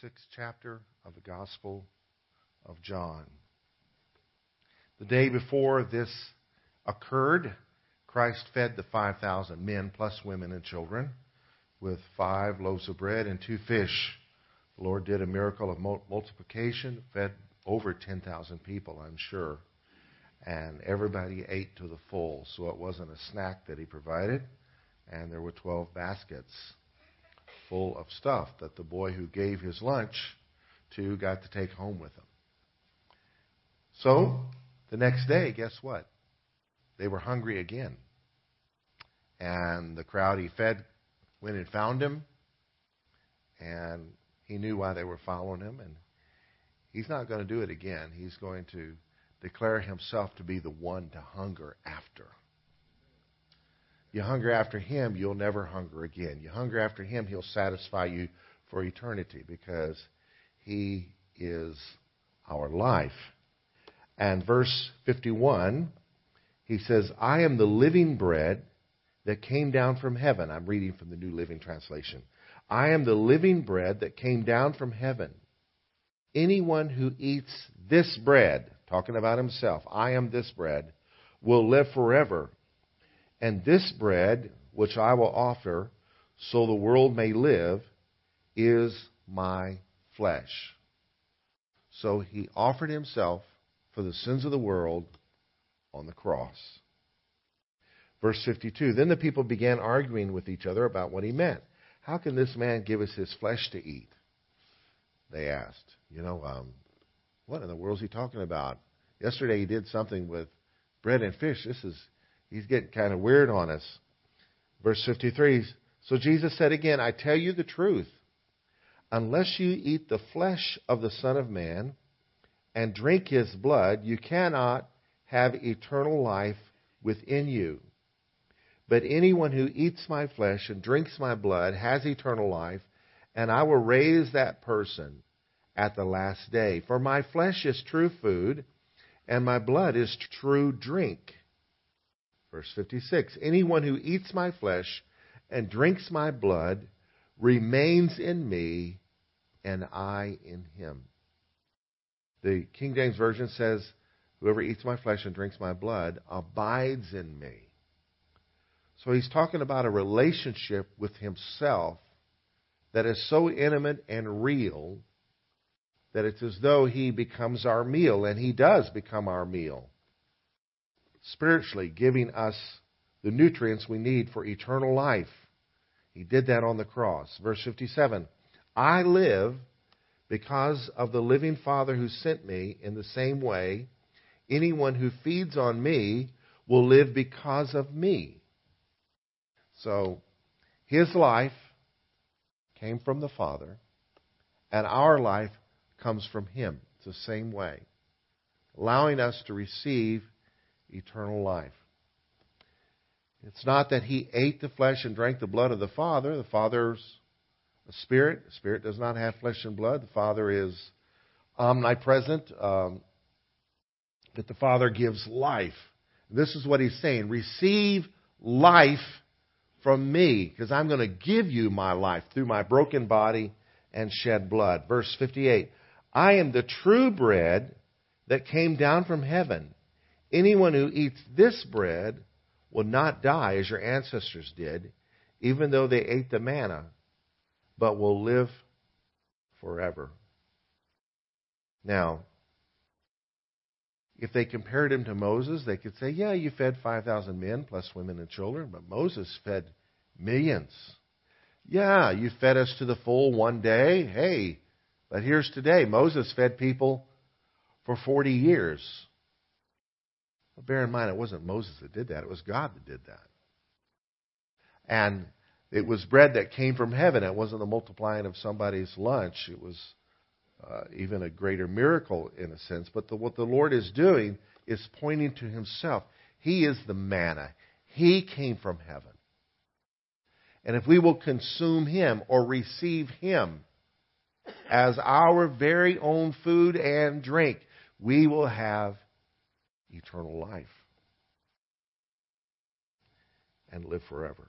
sixth chapter of the Gospel of John. The day before this occurred, Christ fed the 5,000 men plus women and children with five loaves of bread and two fish. The Lord did a miracle of multiplication, fed over 10,000 people, I'm sure. And everybody ate to the full, so it wasn't a snack that he provided. And there were 12 baskets full of stuff that the boy who gave his lunch to got to take home with him. So, the next day, guess what? They were hungry again. And the crowd he fed went and found him. And he knew why they were following him. And he's not going to do it again. He's going to declare himself to be the one to hunger after. You hunger after Him, you'll never hunger again. You hunger after Him, He'll satisfy you for eternity because He is our life. And verse 51, he says, I am the living bread that came down from heaven. I'm reading from the New Living Translation. I am the living bread that came down from heaven. Anyone who eats this bread, talking about himself, I am this bread, will live forever. And this bread, which I will offer, so the world may live, is my flesh. So he offered himself for the sins of the world on the cross. Verse 52 Then the people began arguing with each other about what he meant. How can this man give us his flesh to eat? They asked. You know, um, what in the world is he talking about? Yesterday he did something with bread and fish. This is he's getting kind of weird on us. Verse 53 So Jesus said again, I tell you the truth. Unless you eat the flesh of the Son of Man and drink his blood, you cannot have eternal life within you. But anyone who eats my flesh and drinks my blood has eternal life, and I will raise that person at the last day. For my flesh is true food, and my blood is true drink. Verse 56 Anyone who eats my flesh and drinks my blood remains in me, and I in him. The King James Version says, Whoever eats my flesh and drinks my blood abides in me. So he's talking about a relationship with himself that is so intimate and real that it's as though he becomes our meal, and he does become our meal spiritually, giving us the nutrients we need for eternal life. He did that on the cross. Verse 57 I live because of the living Father who sent me in the same way. Anyone who feeds on me will live because of me. So, his life came from the Father, and our life comes from him. It's the same way, allowing us to receive eternal life. It's not that he ate the flesh and drank the blood of the Father. The Father's a spirit. The Spirit does not have flesh and blood. The Father is omnipresent. Um, that the Father gives life. This is what he's saying. Receive life from me, because I'm going to give you my life through my broken body and shed blood. Verse 58 I am the true bread that came down from heaven. Anyone who eats this bread will not die as your ancestors did, even though they ate the manna, but will live forever. Now, if they compared him to Moses, they could say, yeah, you fed 5,000 men plus women and children, but Moses fed millions. Yeah, you fed us to the full one day. Hey, but here's today. Moses fed people for 40 years. Bear in mind, it wasn't Moses that did that, it was God that did that. And it was bread that came from heaven. It wasn't the multiplying of somebody's lunch. It was uh, even a greater miracle in a sense. But the, what the Lord is doing is pointing to Himself. He is the manna. He came from heaven. And if we will consume Him or receive Him as our very own food and drink, we will have eternal life and live forever.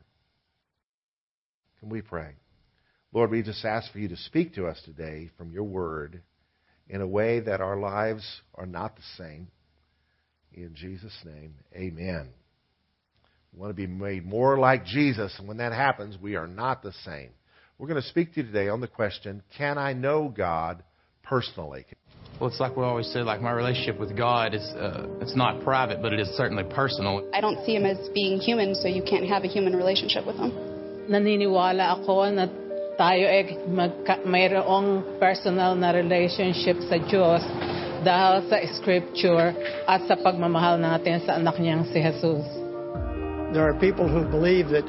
Can we pray? Lord, we just ask for you to speak to us today from your word in a way that our lives are not the same. In Jesus' name, amen. We want to be made more like Jesus, and when that happens, we are not the same. We're going to speak to you today on the question Can I know God personally? Well, it's like we always say, like my relationship with God is, uh, it's not private, but it is certainly personal. I don't see him as being human, so you can't have a human relationship with him. Naniniwala ako na tayo ay magka- mayroong personal na relationship sa Diyos dahil sa scripture at sa pagmamahal natin sa anak niyang si Jesus. There are people who believe that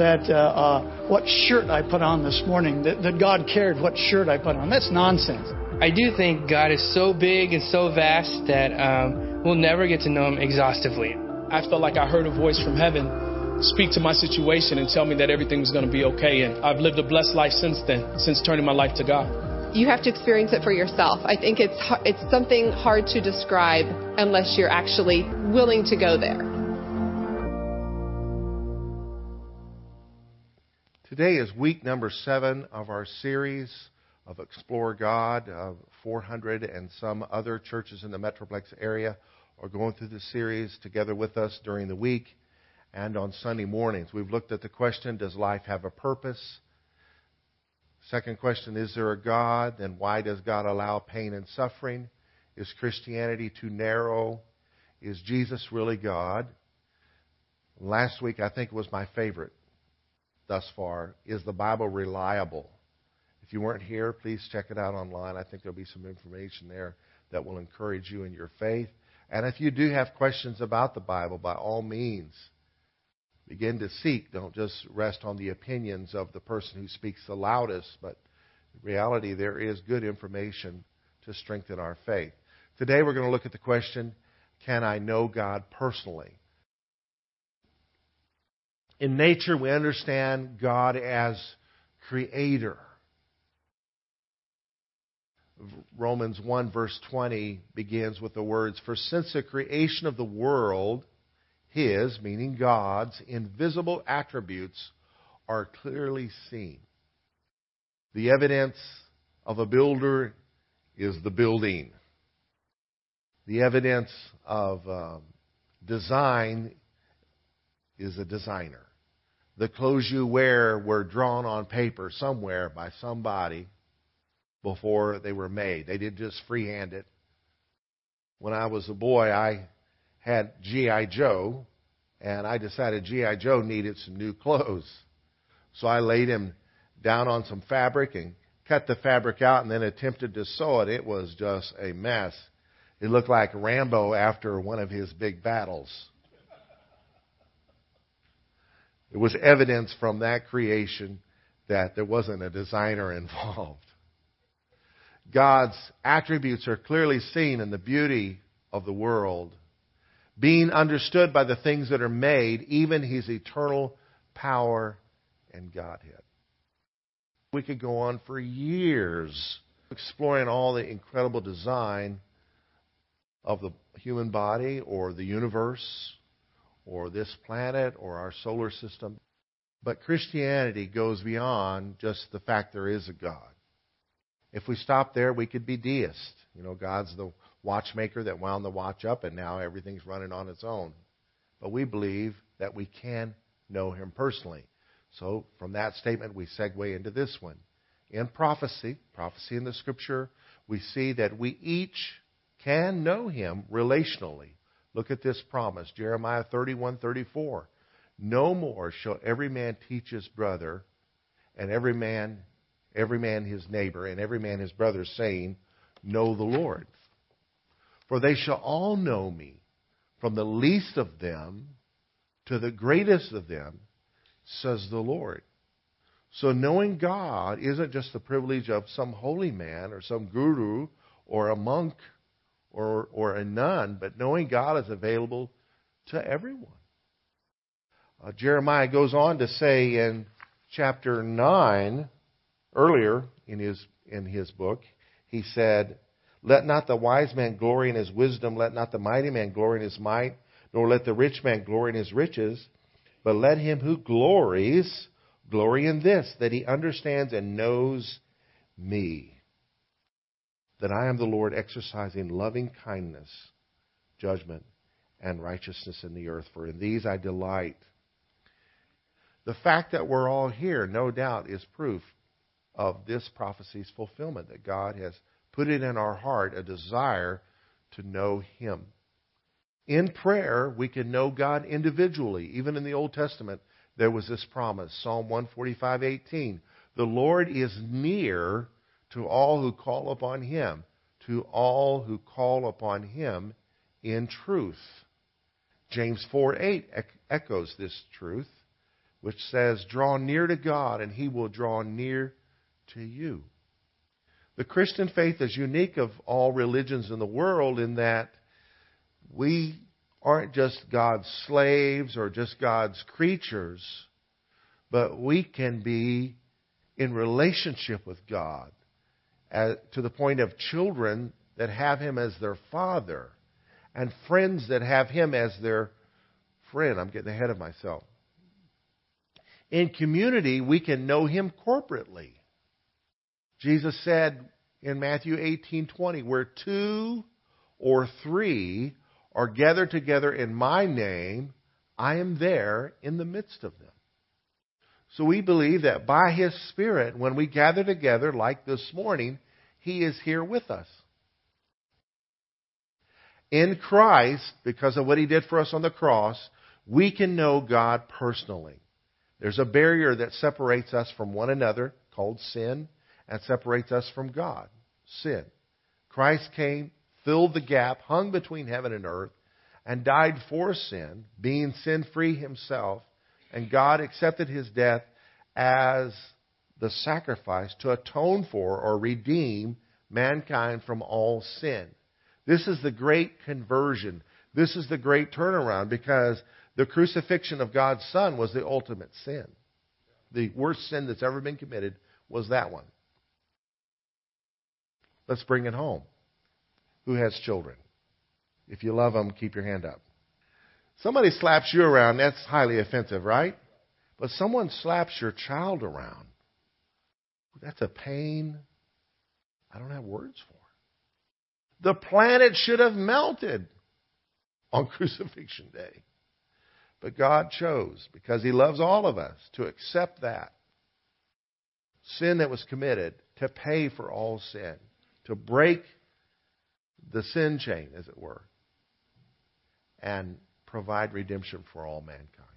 that uh, uh, what shirt I put on this morning, that, that God cared what shirt I put on. That's nonsense. I do think God is so big and so vast that um, we'll never get to know Him exhaustively. I felt like I heard a voice from heaven speak to my situation and tell me that everything was going to be okay. And I've lived a blessed life since then, since turning my life to God. You have to experience it for yourself. I think it's it's something hard to describe unless you're actually willing to go there. Today is week number seven of our series of Explore God. Uh, 400 and some other churches in the Metroplex area are going through this series together with us during the week and on Sunday mornings. We've looked at the question Does life have a purpose? Second question Is there a God? Then why does God allow pain and suffering? Is Christianity too narrow? Is Jesus really God? Last week, I think was my favorite thus far. Is the Bible reliable? If you weren't here, please check it out online. I think there'll be some information there that will encourage you in your faith. And if you do have questions about the Bible, by all means, begin to seek. Don't just rest on the opinions of the person who speaks the loudest, but in reality, there is good information to strengthen our faith. Today, we're going to look at the question Can I know God personally? In nature, we understand God as creator. Romans 1, verse 20 begins with the words For since the creation of the world, his, meaning God's, invisible attributes are clearly seen. The evidence of a builder is the building. The evidence of um, design is a designer. The clothes you wear were drawn on paper somewhere by somebody before they were made. They didn't just freehand it. When I was a boy, I had G.I. Joe, and I decided G.I. Joe needed some new clothes. So I laid him down on some fabric and cut the fabric out and then attempted to sew it. It was just a mess. It looked like Rambo after one of his big battles. It was evidence from that creation that there wasn't a designer involved. God's attributes are clearly seen in the beauty of the world, being understood by the things that are made, even his eternal power and Godhead. We could go on for years exploring all the incredible design of the human body or the universe or this planet or our solar system. But Christianity goes beyond just the fact there is a God. If we stop there, we could be deist. You know, God's the watchmaker that wound the watch up and now everything's running on its own. But we believe that we can know Him personally. So from that statement, we segue into this one. In prophecy, prophecy in the Scripture, we see that we each can know Him relationally. Look at this promise, Jeremiah 31:34. No more shall every man teach his brother, and every man every man his neighbor, and every man his brother, saying, Know the Lord. For they shall all know me, from the least of them to the greatest of them, says the Lord. So knowing God isn't just the privilege of some holy man or some guru or a monk or, or a nun, but knowing God is available to everyone. Uh, Jeremiah goes on to say in chapter 9, earlier in his, in his book, he said, Let not the wise man glory in his wisdom, let not the mighty man glory in his might, nor let the rich man glory in his riches, but let him who glories glory in this, that he understands and knows me, that I am the Lord exercising loving kindness, judgment, and righteousness in the earth, for in these I delight. The fact that we're all here, no doubt, is proof of this prophecy's fulfillment, that God has put it in our heart a desire to know Him. In prayer, we can know God individually. Even in the Old Testament, there was this promise Psalm 145:18. The Lord is near to all who call upon Him, to all who call upon Him in truth. James 4 8 echoes this truth, which says, Draw near to God, and He will draw near to you. The Christian faith is unique of all religions in the world in that we aren't just God's slaves or just God's creatures, but we can be in relationship with God to the point of children that have Him as their father and friends that have Him as their friend. I'm getting ahead of myself. In community, we can know Him corporately. Jesus said in Matthew 18:20, "Where two or three are gathered together in my name, I am there in the midst of them." So we believe that by his spirit when we gather together like this morning, he is here with us. In Christ, because of what he did for us on the cross, we can know God personally. There's a barrier that separates us from one another called sin and separates us from God sin. Christ came, filled the gap, hung between heaven and earth, and died for sin, being sin free himself, and God accepted his death as the sacrifice to atone for or redeem mankind from all sin. This is the great conversion. This is the great turnaround because the crucifixion of God's Son was the ultimate sin. The worst sin that's ever been committed was that one. Let's bring it home. Who has children? If you love them, keep your hand up. Somebody slaps you around, that's highly offensive, right? But someone slaps your child around. That's a pain I don't have words for. The planet should have melted on crucifixion day. But God chose, because He loves all of us, to accept that sin that was committed, to pay for all sin to break the sin chain, as it were, and provide redemption for all mankind.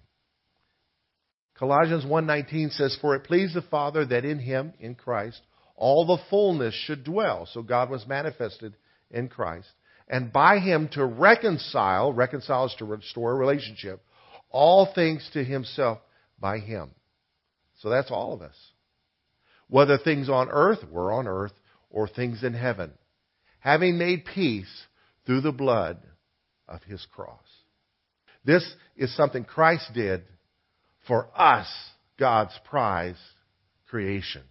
Colossians 1:19 says for it pleased the Father that in him in Christ all the fullness should dwell. So God was manifested in Christ. And by him to reconcile reconcile is to restore a relationship all things to himself by him. So that's all of us. Whether things on earth were on earth or things in heaven, having made peace through the blood of his cross. This is something Christ did for us, God's prize creation.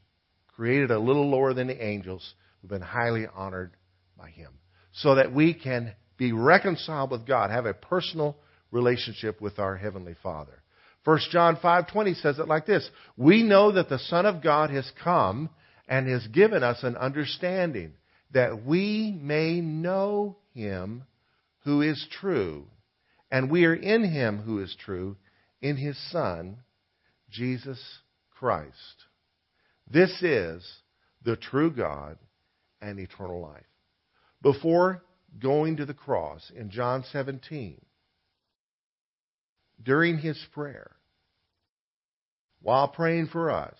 Created a little lower than the angels who've been highly honored by him. So that we can be reconciled with God, have a personal relationship with our heavenly Father. 1 John 5:20 says it like this: "We know that the Son of God has come and has given us an understanding that we may know him who is true. And we are in him who is true, in his Son, Jesus Christ. This is the true God and eternal life. Before going to the cross in John 17, during his prayer, while praying for us,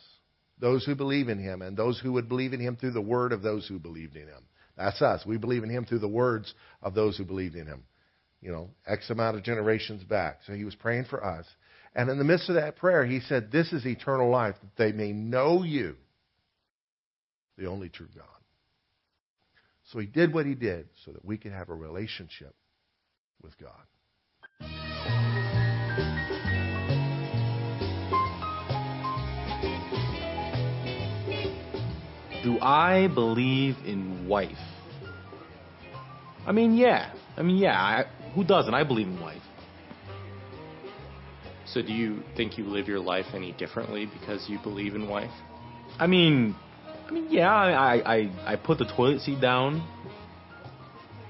those who believe in him and those who would believe in him through the word of those who believed in him. That's us. We believe in him through the words of those who believed in him. You know, X amount of generations back. So he was praying for us. And in the midst of that prayer, he said, This is eternal life, that they may know you, the only true God. So he did what he did so that we could have a relationship with God. Do I believe in wife? I mean, yeah. I mean, yeah. I, who doesn't? I believe in wife. So do you think you live your life any differently because you believe in wife? I mean, I mean, yeah, I I I put the toilet seat down.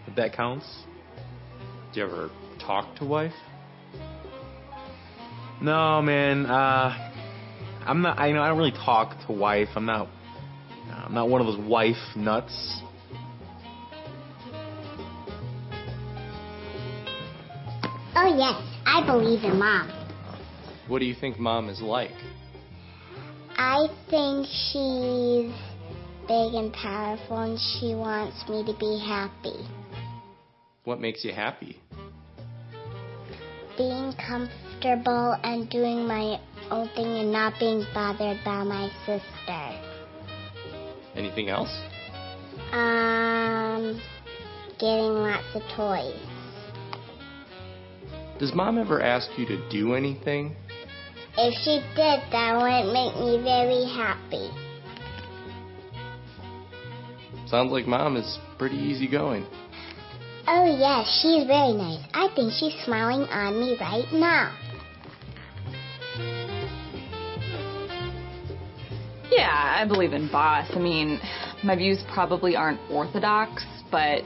If that counts. Do you ever talk to wife? No, man. Uh, I'm not. I know I don't really talk to wife. I'm not. I'm not one of those wife nuts. Oh yes, I believe in mom. What do you think mom is like? I think she's big and powerful and she wants me to be happy. What makes you happy? Being comfortable and doing my own thing and not being bothered by my sister. Anything else? Um, getting lots of toys. Does mom ever ask you to do anything? If she did, that would make me very happy. Sounds like mom is pretty easygoing. Oh, yes, she's very nice. I think she's smiling on me right now. Yeah, I believe in boss. I mean, my views probably aren't orthodox, but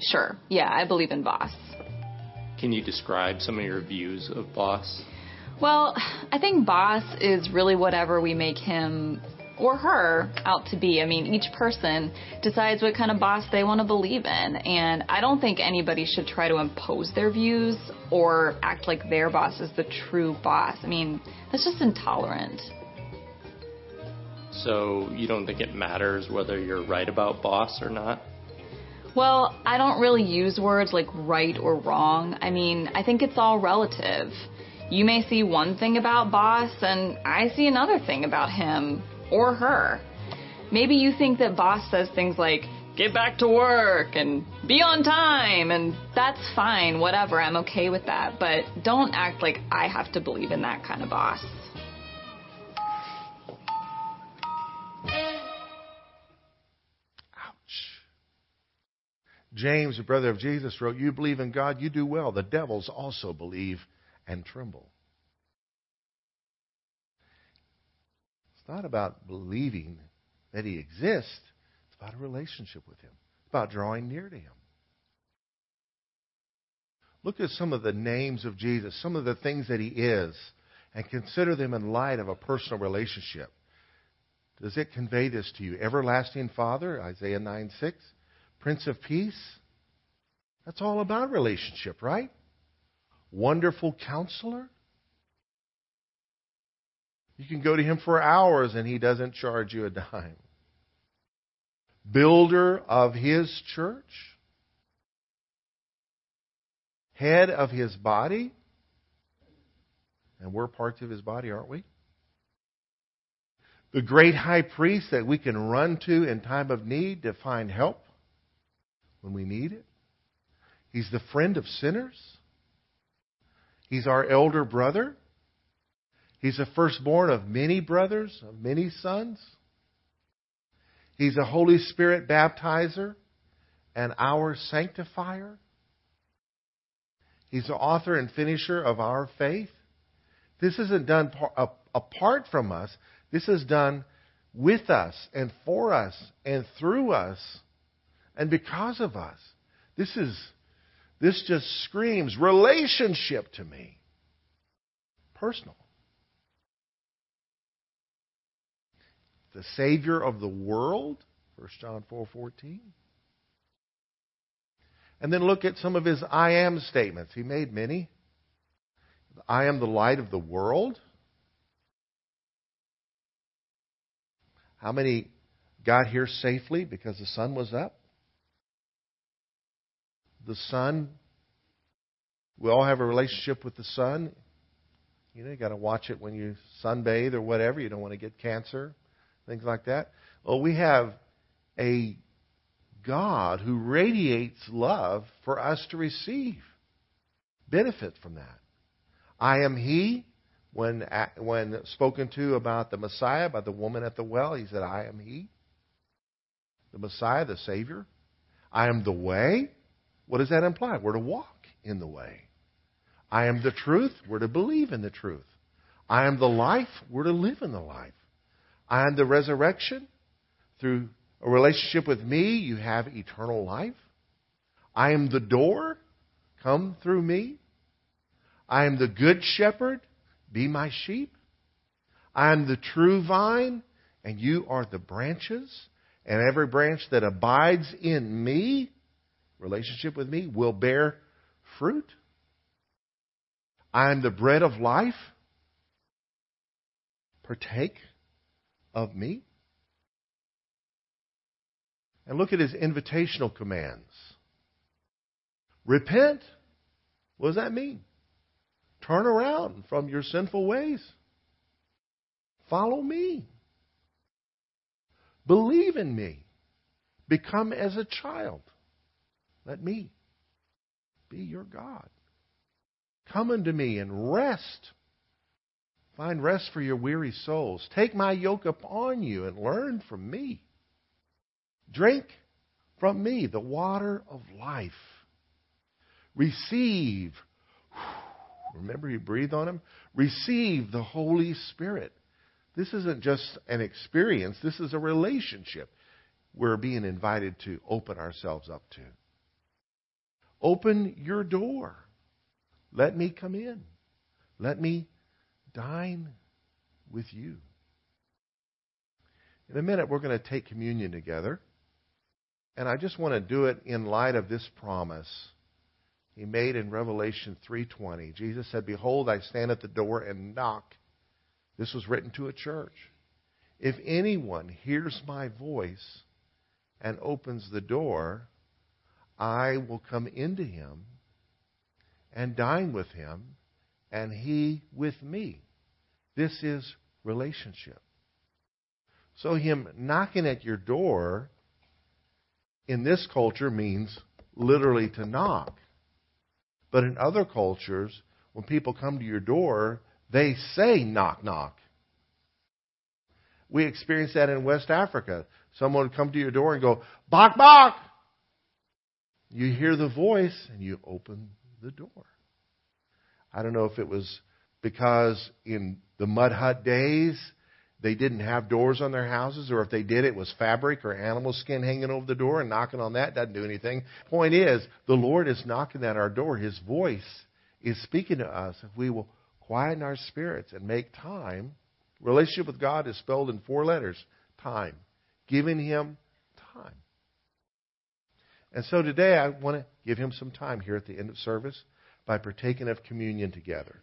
sure. Yeah, I believe in boss. Can you describe some of your views of boss? Well, I think boss is really whatever we make him or her out to be. I mean, each person decides what kind of boss they want to believe in. And I don't think anybody should try to impose their views or act like their boss is the true boss. I mean, that's just intolerant. So you don't think it matters whether you're right about boss or not? Well, I don't really use words like right or wrong. I mean, I think it's all relative. You may see one thing about boss, and I see another thing about him or her. Maybe you think that boss says things like, get back to work and be on time, and that's fine, whatever, I'm okay with that. But don't act like I have to believe in that kind of boss. James, the brother of Jesus, wrote, You believe in God, you do well. The devils also believe and tremble. It's not about believing that He exists, it's about a relationship with Him, it's about drawing near to Him. Look at some of the names of Jesus, some of the things that He is, and consider them in light of a personal relationship. Does it convey this to you? Everlasting Father, Isaiah 9 6. Prince of Peace. That's all about relationship, right? Wonderful counselor. You can go to him for hours and he doesn't charge you a dime. Builder of his church. Head of his body. And we're parts of his body, aren't we? The great high priest that we can run to in time of need to find help when we need it. He's the friend of sinners. He's our elder brother. He's the firstborn of many brothers, of many sons. He's a Holy Spirit baptizer and our sanctifier. He's the author and finisher of our faith. This isn't done apart from us. This is done with us and for us and through us and because of us. This is this just screams relationship to me. Personal. The Savior of the world, 1 John 4 And then look at some of his I am statements. He made many. I am the light of the world. How many got here safely because the sun was up? The sun. We all have a relationship with the sun. You know, you got to watch it when you sunbathe or whatever. You don't want to get cancer, things like that. Well, we have a God who radiates love for us to receive benefit from that. I am He. When when spoken to about the Messiah by the woman at the well, He said, "I am He." The Messiah, the Savior. I am the way. What does that imply? We're to walk in the way. I am the truth. We're to believe in the truth. I am the life. We're to live in the life. I am the resurrection. Through a relationship with me, you have eternal life. I am the door. Come through me. I am the good shepherd. Be my sheep. I am the true vine, and you are the branches. And every branch that abides in me, relationship with me, will bear fruit. I am the bread of life. Partake of me. And look at his invitational commands. Repent. What does that mean? Turn around from your sinful ways. Follow me. Believe in me. Become as a child. Let me be your God. Come unto me and rest. Find rest for your weary souls. Take my yoke upon you and learn from me. Drink from me the water of life. Receive. Remember, he breathed on him? Receive the Holy Spirit. This isn't just an experience, this is a relationship we're being invited to open ourselves up to. Open your door. Let me come in. Let me dine with you. In a minute, we're going to take communion together. And I just want to do it in light of this promise he made in Revelation 3:20. Jesus said, "Behold, I stand at the door and knock." This was written to a church. If anyone hears my voice and opens the door, I will come into him and dine with him, and he with me. This is relationship. So, him knocking at your door in this culture means literally to knock. But in other cultures, when people come to your door, they say knock, knock. We experienced that in West Africa. Someone would come to your door and go, Bok, Bok! You hear the voice and you open the door. I don't know if it was because in the mud hut days they didn't have doors on their houses, or if they did, it was fabric or animal skin hanging over the door and knocking on that doesn't do anything. Point is, the Lord is knocking at our door. His voice is speaking to us if we will quieten our spirits and make time. Relationship with God is spelled in four letters time. Giving Him time. And so today I want to give Him some time here at the end of service by partaking of communion together.